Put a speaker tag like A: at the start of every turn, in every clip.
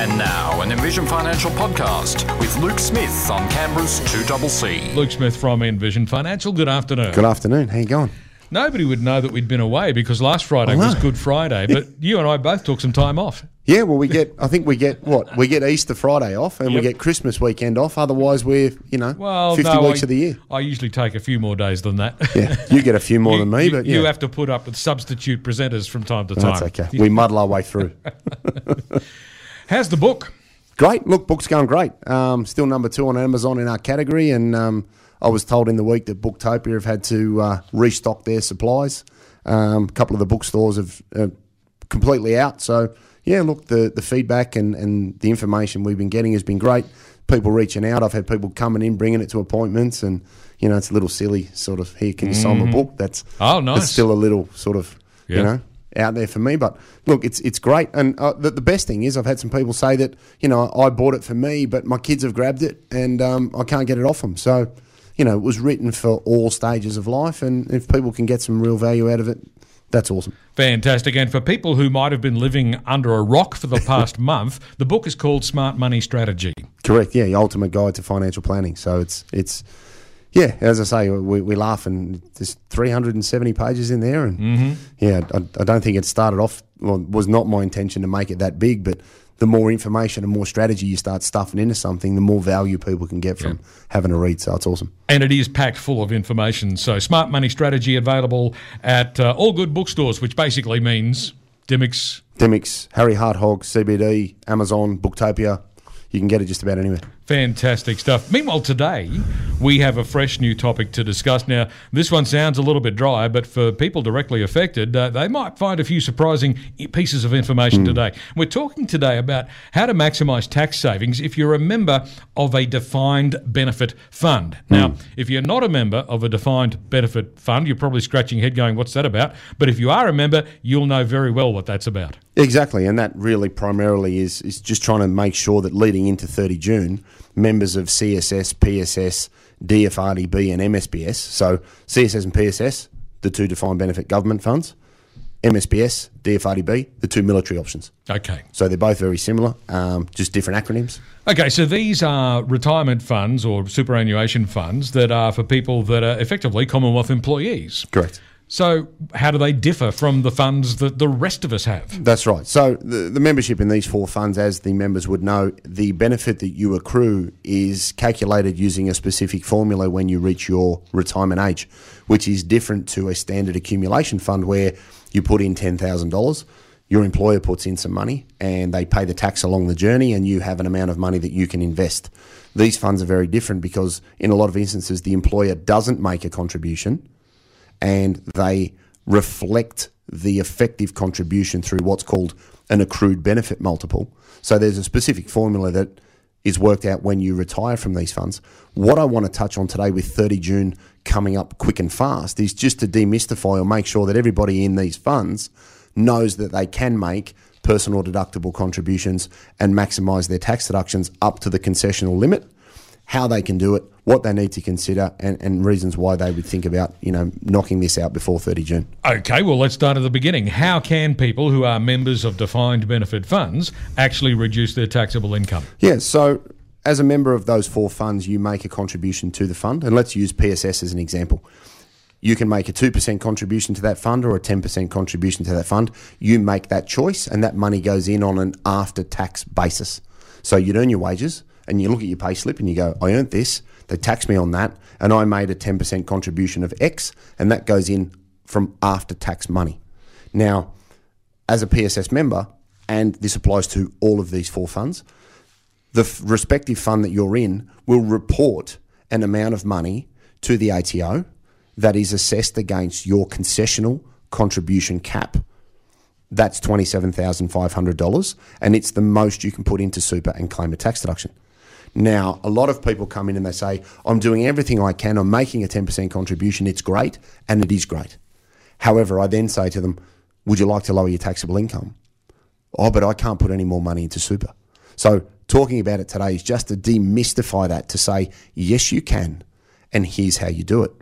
A: And now, an Envision Financial podcast with Luke Smith on Canberra's 2CC.
B: Luke Smith from Envision Financial. Good afternoon.
C: Good afternoon. How you going?
B: Nobody would know that we'd been away because last Friday was. Good Friday, but you and I both took some time off.
C: Yeah, well, we get. I think we get what we get Easter Friday off, and
B: Yep.
C: we get Christmas weekend off. Otherwise, we're you know
B: Well,
C: fifty
B: no,
C: weeks
B: I,
C: of the year.
B: I usually take a few more days than that.
C: Yeah, you get a few more
B: you,
C: than me,
B: you-
C: but
B: you have to put up with substitute presenters from time to time.
C: that's okay. We muddle our way through.
B: How's the book?
C: Great. Look, book's going great. Um, still number two on Amazon in our category, and um, I was told in the week that Booktopia have had to uh, restock their supplies. Um, a couple of the bookstores have uh, completely out. So yeah, look, the the feedback and, and the information we've been getting has been great. People reaching out. I've had people coming in, bringing it to appointments, and you know it's a little silly, sort of. Here, can you sign my book? That's
B: Oh, nice.
C: That's still a little sort of
B: Yeah.
C: you know out there for me. But look, it's it's great, and uh, the, the best thing is I've had some people say that you know I bought it for me, but my kids have grabbed it, and um, I can't get it off them. So you know it was written for all stages of life, and if people can get some real value out of it, that's awesome.
B: Fantastic. And for people who might have been living under a rock for the past month, the book is called Smart Money Strategy.
C: Correct. Yeah, your ultimate guide to financial planning. So it's it's yeah, as I say, we, we laugh and there's 370 pages in there, and yeah, I, I don't think it started off. Well, was not my intention to make it that big, but the more information and more strategy you start stuffing into something, the more value people can get from having a read. So it's awesome.
B: And it is packed full of information. So, Smart Money Strategy available at uh, all good bookstores, which basically means Dymocks.
C: Dymocks, Harry Hart Hog, QBD, Amazon, Booktopia. You can get it just about anywhere.
B: Fantastic stuff. Meanwhile, today we have a fresh new topic to discuss. Now, this one sounds a little bit dry, but for people directly affected, uh, they might find a few surprising pieces of information today. We're talking today about how to maximize tax savings if you're a member of a defined benefit fund. Now, if you're not a member of a defined benefit fund, you're probably scratching your head going, What's that about? But if you are a member, you'll know very well what that's about.
C: Exactly, and that really primarily is is just trying to make sure that leading into 30 June, members of CSS, PSS, DFRDB, and MSBS, so CSS and PSS, the two defined benefit government funds, MSBS, DFRDB, the two military options.
B: Okay.
C: So they're both very similar, um, just different acronyms.
B: Okay, so these are retirement funds or superannuation funds that are for people that are effectively Commonwealth employees.
C: Correct.
B: So, how do they differ from the funds that the rest of us have?
C: That's right. So the, the membership in these four funds, as the members would know, the benefit that you accrue is calculated using a specific formula when you reach your retirement age, which is different to a standard accumulation fund where you put in ten thousand dollars. Your employer puts in some money and they pay the tax along the journey, and you have an amount of money that you can invest. These funds are very different because, in a lot of instances, the employer doesn't make a contribution and they reflect the effective contribution through what's called an accrued benefit multiple. So there's a specific formula that is worked out when you retire from these funds. What I want to touch on today with 30 June coming up quick and fast is just to demystify or make sure that everybody in these funds knows that they can make personal deductible contributions and maximize their tax deductions up to the concessional limit how they can do it, what they need to consider, and, and reasons why they would think about you know knocking this out before 30 June.
B: Okay, well, let's start at the beginning. How can people who are members of defined benefit funds actually reduce their taxable income?
C: Yeah, so as a member of those four funds, you make a contribution to the fund, and let's use PSS as an example. You can make a 2% contribution to that fund or a 10% contribution to that fund. You make that choice, and that money goes in on an after tax basis. So you'd earn your wages, and you look at your pay slip and you go, I earned this, they tax me on that, and I made a 10% contribution of X, and that goes in from after tax money. Now, as a PSS member, and this applies to all of these four funds, the f- respective fund that you're in will report an amount of money to the ATO that is assessed against your concessional contribution cap. That's $27,500, and it's the most you can put into super and claim a tax deduction. Now, a lot of people come in and they say, I'm doing everything I can, I'm making a 10% contribution, it's great, and it is great. However, I then say to them, Would you like to lower your taxable income? Oh, but I can't put any more money into super. So, talking about it today is just to demystify that to say, yes, you can, and here's how you do it.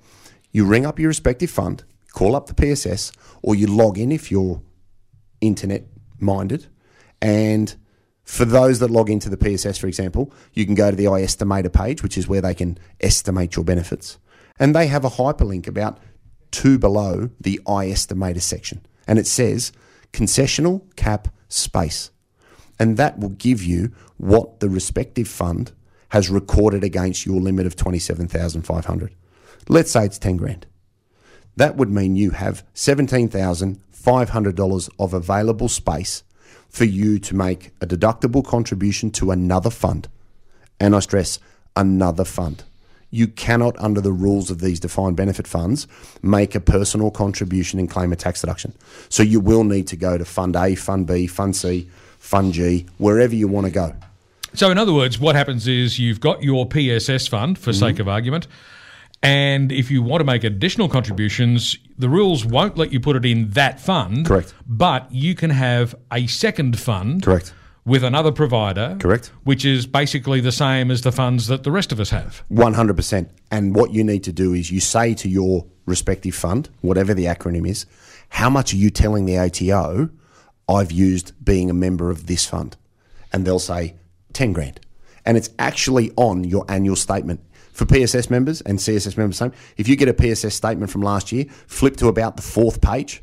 C: You ring up your respective fund, call up the PSS, or you log in if you're internet minded, and For those that log into the PSS, for example, you can go to the iEstimator page, which is where they can estimate your benefits. And they have a hyperlink about two below the iEstimator section. And it says concessional cap space. And that will give you what the respective fund has recorded against your limit of 27,500. Let's say it's 10 grand. That would mean you have $17,500 of available space for you to make a deductible contribution to another fund. And I stress, another fund. You cannot, under the rules of these defined benefit funds, make a personal contribution and claim a tax deduction. So you will need to go to Fund A, Fund B, Fund C, Fund G, wherever you want to go.
B: So, in other words, what happens is you've got your PSS fund, for
C: Mm-hmm.
B: sake of argument, and if you want to make additional contributions, the rules won't let you put it in that fund.
C: Correct.
B: But you can have a second fund.
C: Correct.
B: With another provider.
C: Correct.
B: Which is basically the same as the funds that the rest of us have.
C: 100%. And what you need to do is you say to your respective fund, whatever the acronym is, how much are you telling the ATO I've used being a member of this fund? And they'll say 10 grand. And it's actually on your annual statement. For PSS members and CSS members, same. If you get a PSS statement from last year, flip to about the fourth page.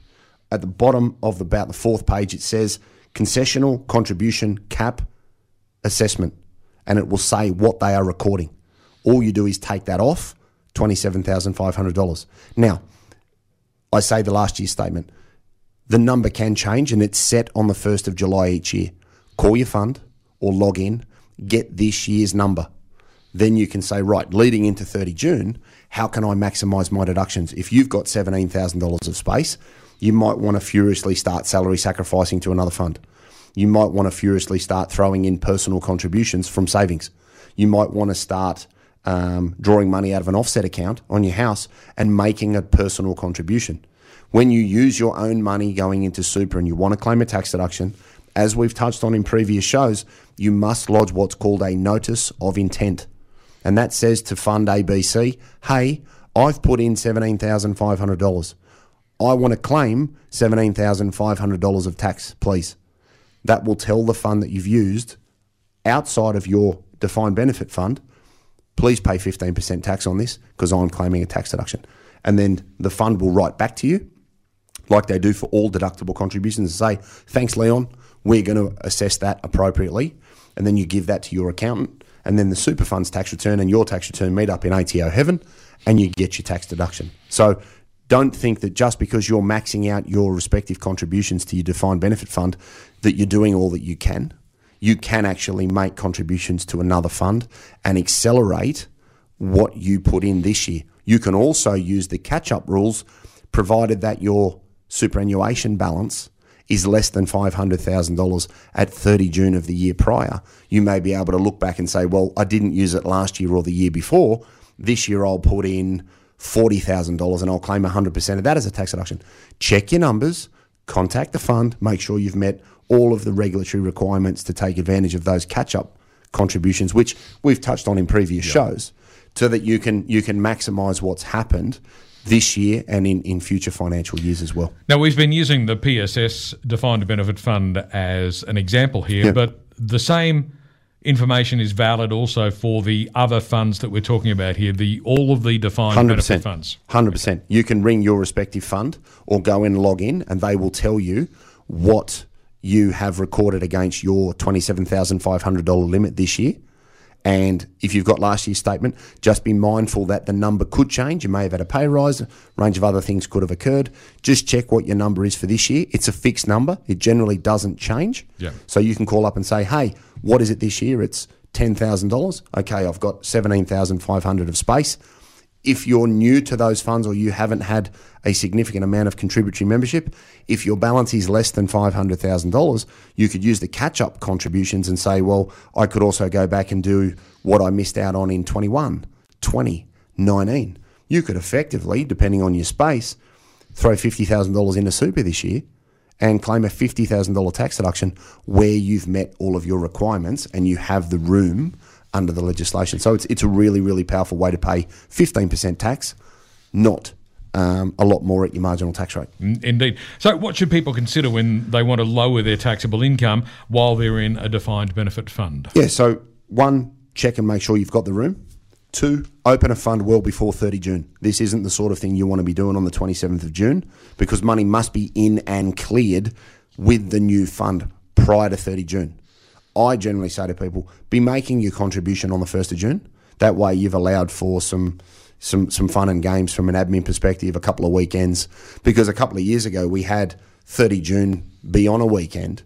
C: At the bottom of about the fourth page, it says concessional contribution cap assessment, and it will say what they are recording. All you do is take that off, $27,500. Now, I say the last year's statement. The number can change and it's set on the 1st of July each year. Call your fund or log in, get this year's number. Then you can say, right, leading into 30 June, how can I maximize my deductions? If you've got $17,000 of space, you might want to furiously start salary sacrificing to another fund. You might want to furiously start throwing in personal contributions from savings. You might want to start um, drawing money out of an offset account on your house and making a personal contribution. When you use your own money going into super and you want to claim a tax deduction, as we've touched on in previous shows, you must lodge what's called a notice of intent. And that says to Fund ABC, hey, I've put in $17,500. I want to claim $17,500 of tax, please. That will tell the fund that you've used outside of your defined benefit fund, please pay 15% tax on this because I'm claiming a tax deduction. And then the fund will write back to you, like they do for all deductible contributions, and say, thanks, Leon, we're going to assess that appropriately. And then you give that to your accountant. And then the super funds tax return and your tax return meet up in ATO heaven and you get your tax deduction. So don't think that just because you're maxing out your respective contributions to your defined benefit fund that you're doing all that you can. You can actually make contributions to another fund and accelerate what you put in this year. You can also use the catch up rules provided that your superannuation balance is less than $500,000 at 30 June of the year prior. You may be able to look back and say, well, I didn't use it last year or the year before. This year I'll put in $40,000 and I'll claim 100% of that as a tax deduction. Check your numbers, contact the fund, make sure you've met all of the regulatory requirements to take advantage of those catch up contributions, which we've touched on in previous shows, so that you can you can maximise what's happened this year and in, in future financial years as well.
B: Now, we've been using the PSS Defined Benefit Fund as an example here,
C: Yeah.
B: but the same information is valid also for the other funds that we're talking about here, the all of the defined
C: Hundred
B: benefit
C: percent.
B: funds.
C: Hundred percent. You can ring your respective fund or go and log in, and they will tell you what you have recorded against your twenty-seven thousand five hundred dollar limit this year. And if you've got last year's statement, just be mindful that the number could change. You may have had a pay rise, a range of other things could have occurred. Just check what your number is for this year. It's a fixed number. It generally doesn't change.
B: Yeah.
C: So you can call up and say, hey, what is it this year? It's $10,000. Okay, I've got 17,500 of space. If you're new to those funds or you haven't had a significant amount of contributory membership, if your balance is less than $500,000, you could use the catch up contributions and say, well, I could also go back and do what I missed out on in 21, 20, 19. You could effectively, depending on your space, throw $50,000 into super this year and claim a $50,000 tax deduction where you've met all of your requirements and you have the room under the legislation. So it's, it's a really, really powerful way to pay 15% tax, not um, a lot more at your marginal tax rate.
B: Indeed. So, what should people consider when they want to lower their taxable income while they're in a defined benefit fund?
C: Yeah, so one, check and make sure you've got the room. Two, open a fund well before 30 June. This isn't the sort of thing you want to be doing on the 27th of June because money must be in and cleared with the new fund prior to 30 June. I generally say to people, be making your contribution on the 1st of June. That way you've allowed for some some some fun and games from an admin perspective, a couple of weekends. Because a couple of years ago we had 30 June be on a weekend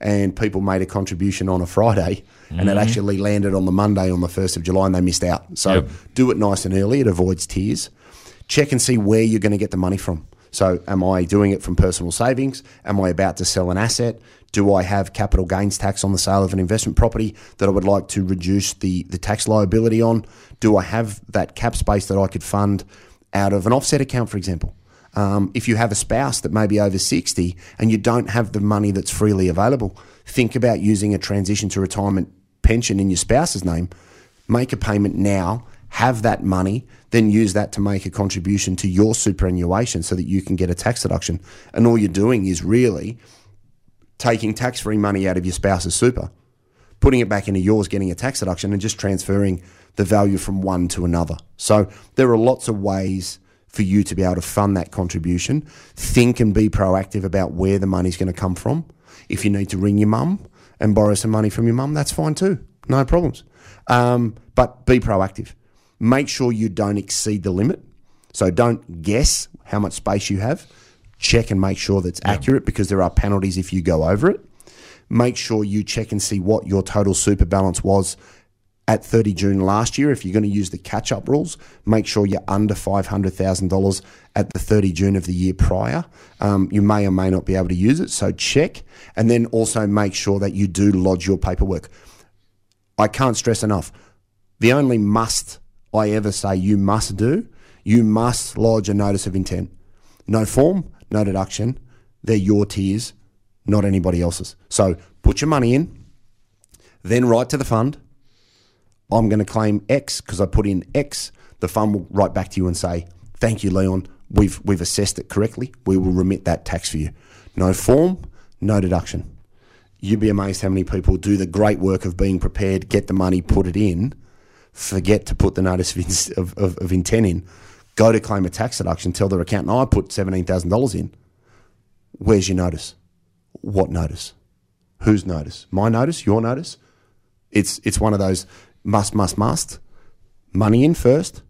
C: and people made a contribution on a Friday and it mm-hmm. actually landed on the Monday on the 1st of July and they missed out. So
B: Yep.
C: do it nice and early, it avoids tears. Check and see where you're going to get the money from. So, am I doing it from personal savings? Am I about to sell an asset? Do I have capital gains tax on the sale of an investment property that I would like to reduce the, the tax liability on? Do I have that cap space that I could fund out of an offset account, for example? Um, if you have a spouse that may be over 60 and you don't have the money that's freely available, think about using a transition to retirement pension in your spouse's name. Make a payment now, have that money, then use that to make a contribution to your superannuation so that you can get a tax deduction. And all you're doing is really taking tax free money out of your spouse's super, putting it back into yours, getting a tax deduction, and just transferring the value from one to another. So there are lots of ways for you to be able to fund that contribution. Think and be proactive about where the money's going to come from. If you need to ring your mum and borrow some money from your mum, that's fine too. No problems. Um, but be proactive. Make sure you don't exceed the limit. So don't guess how much space you have. Check and make sure that's accurate because there are penalties if you go over it. Make sure you check and see what your total super balance was at 30 June last year. If you're going to use the catch up rules, make sure you're under $500,000 at the 30 June of the year prior. Um, you may or may not be able to use it, so check. And then also make sure that you do lodge your paperwork. I can't stress enough. The only must I ever say you must do, you must lodge a notice of intent. No form, no deduction. They're your tiers, not anybody else's. So put your money in, then write to the fund. I'm going to claim X because I put in X. The fund will write back to you and say, "Thank you, Leon. We've we've assessed it correctly. We will remit that tax for you. No form, no deduction." You'd be amazed how many people do the great work of being prepared, get the money, put it in, forget to put the notice of, of, of intent in, go to claim a tax deduction, tell their accountant, "I put seventeen thousand dollars in." Where's your notice? What notice? Whose notice? My notice? Your notice? It's it's one of those must, must, must. Money in first,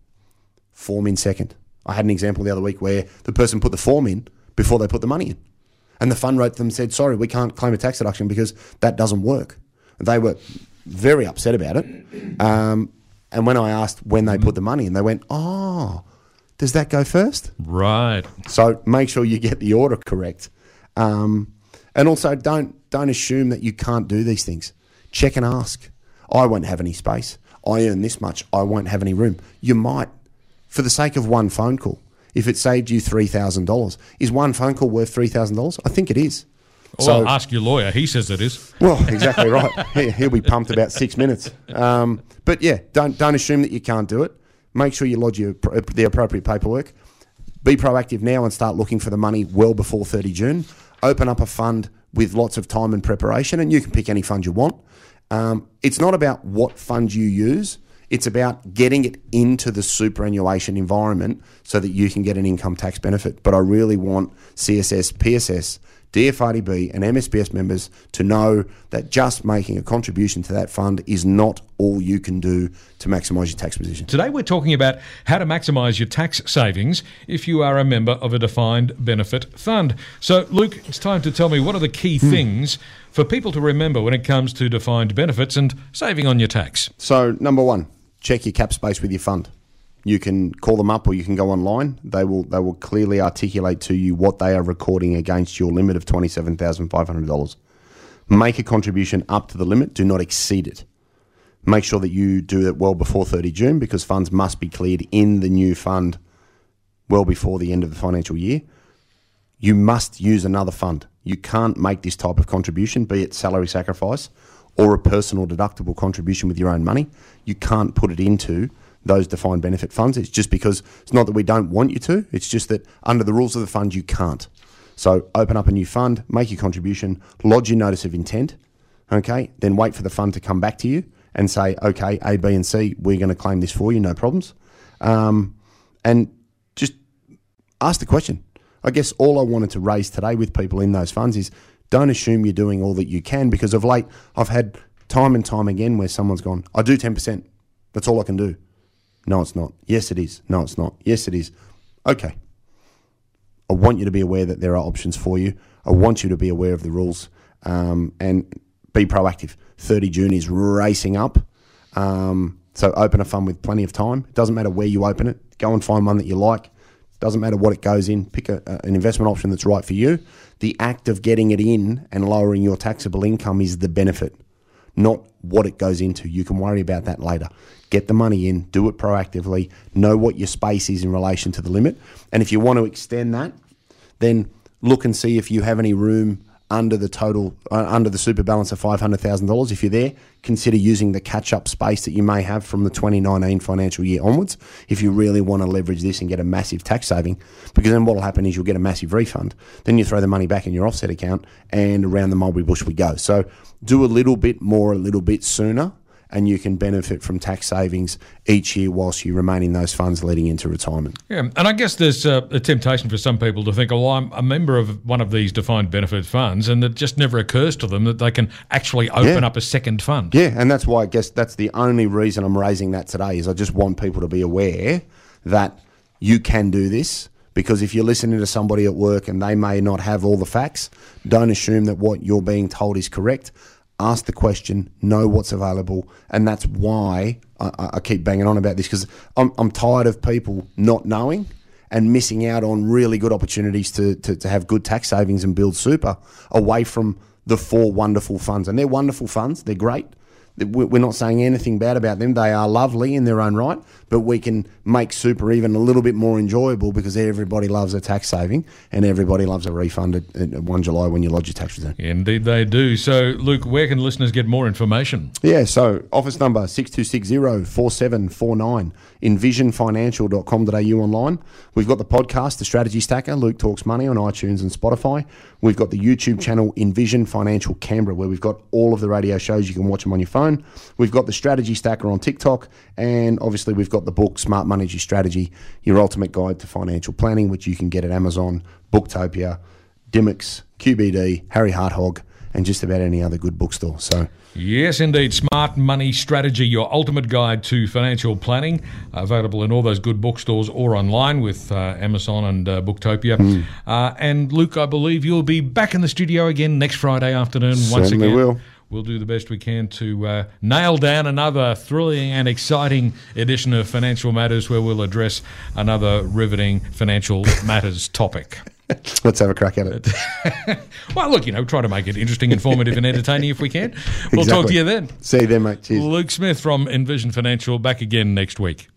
C: form in second. I had an example the other week where the person put the form in before they put the money in. And the fund wrote them and said, sorry, we can't claim a tax deduction because that doesn't work. They were very upset about it. Um, and when I asked when they put the money in, they went, oh, does that go first?
B: Right.
C: So make sure you get the order correct. Um, and also don't don't assume that you can't do these things. Check and ask. I won't have any space. I earn this much. I won't have any room. You might, for the sake of one phone call. If it saved you three thousand dollars, is one phone call worth three thousand dollars? I think it is.
B: Well, ask your lawyer. He says it is.
C: Well, exactly right. He, he'll be pumped about six minutes. Um, but yeah, don't don't assume that you can't do it. Make sure you lodge your, the appropriate paperwork. Be proactive now and start looking for the money well before 30 June. Open up a fund with lots of time and preparation, and you can pick any fund you want. Um, it's not about what fund you use. It's about getting it into the superannuation environment so that you can get an income tax benefit. But I really want CSS, PSS, DFRDB, and MSBS members to know that just making a contribution to that fund is not all you can do to maximise your tax position.
B: Today we're talking about how to maximise your tax savings if you are a member of a defined benefit fund. So, Luke, it's time to tell me what are the key hmm. things for people to remember when it comes to defined benefits and saving on your tax.
C: So, number one, check your cap space with your fund. You can call them up or you can go online. They will they will clearly articulate to you what they are recording against your limit of twenty seven thousand five hundred dollars. Make a contribution up to the limit. Do not exceed it. Make sure that you do it well before 30 June because funds must be cleared in the new fund well before the end of the financial year. You must use another fund. You can't make this type of contribution, be it salary sacrifice or a personal deductible contribution with your own money. You can't put it into those defined benefit funds. It's just because it's not that we don't want you to, it's just that under the rules of the fund, you can't. So open up a new fund, make your contribution, lodge your notice of intent, okay, then wait for the fund to come back to you and say, okay, A, B, and C, we're going to claim this for you, no problems. Um, and just ask the question. I guess all I wanted to raise today with people in those funds is don't assume you're doing all that you can because of late I've had time and time again where someone's gone, I do 10%. That's all I can do. No, it's not. Yes, it is. No, it's not. Yes, it is. Okay. I want you to be aware that there are options for you. I want you to be aware of the rules um, and be proactive. 30 June is racing up. Um, so open a fund with plenty of time. It doesn't matter where you open it. Go and find one that you like. It Doesn't matter what it goes in. Pick a, an investment option that's right for you. The act of getting it in and lowering your taxable income is the benefit, not what it goes into. You can worry about that later. Get the money in, do it proactively, know what your space is in relation to the limit. And if you want to extend that, then look and see if you have any room under the total uh, under the super balance of five hundred thousand dollars. If you're there, consider using the catch up space that you may have from the 2019 financial year onwards. If you really want to leverage this and get a massive tax saving, because then what will happen is you'll get a massive refund. Then you throw the money back in your offset account, and around the mulberry bush we go. So do a little bit more, a little bit sooner and you can benefit from tax savings each year whilst you remain in those funds leading into retirement.
B: Yeah, and I guess there's a, a temptation for some people to think, oh, I'm a member of one of these defined benefit funds, and it just never occurs to them that they can actually open
C: Yeah.
B: up a second fund.
C: Yeah, and that's why I guess that's the only reason I'm raising that today is I just want people to be aware that you can do this because if you're listening to somebody at work and they may not have all the facts, don't assume that what you're being told is correct. Ask the question, know what's available, and that's why I, I- keep banging on about this because I'm, I'm tired of people not knowing and missing out on really good opportunities to, to, to have good tax savings and build super away from the four wonderful funds. And they're wonderful funds, they're great. We're not saying anything bad about them. They are lovely in their own right, but we can make super even a little bit more enjoyable because everybody loves a tax saving and everybody loves a refund at, at 1 July when you lodge your tax return.
B: Indeed, they do. So, Luke, where can listeners get more information?
C: Yeah, so office number 6260-4749, envisionfinancial.com.au online. We've got the podcast, The Strategy Stacker, Luke Talks Money on iTunes and Spotify. We've got the YouTube channel Envision Financial Canberra where we've got all of the radio shows. You can watch them on your phone. We've got the Strategy Stacker on TikTok and obviously we've got the book Smart Money Strategy, Your Ultimate Guide to Financial Planning, which you can get at Amazon, Booktopia, Dymocks, QBD, Harry Hartog, and just about any other good bookstore. So
B: Yes, indeed. Smart Money Strategy, your ultimate guide to financial planning, available in all those good bookstores or online with uh, Amazon and uh, Booktopia.
C: Hmm.
B: Uh, and Luke, I believe you'll be back in the studio again next Friday afternoon. once
C: Certainly
B: again,
C: will.
B: We'll do the best we can to uh, nail down another thrilling and exciting edition of Financial Matters, where we'll address another riveting financial matters topic.
C: let's have a crack at it.
B: Well, look, you know, try to make it interesting, informative, and entertaining if we can. We'll talk to you then.
C: See you then, mate. Cheers.
B: Luke Smith from Envision Financial back again next week.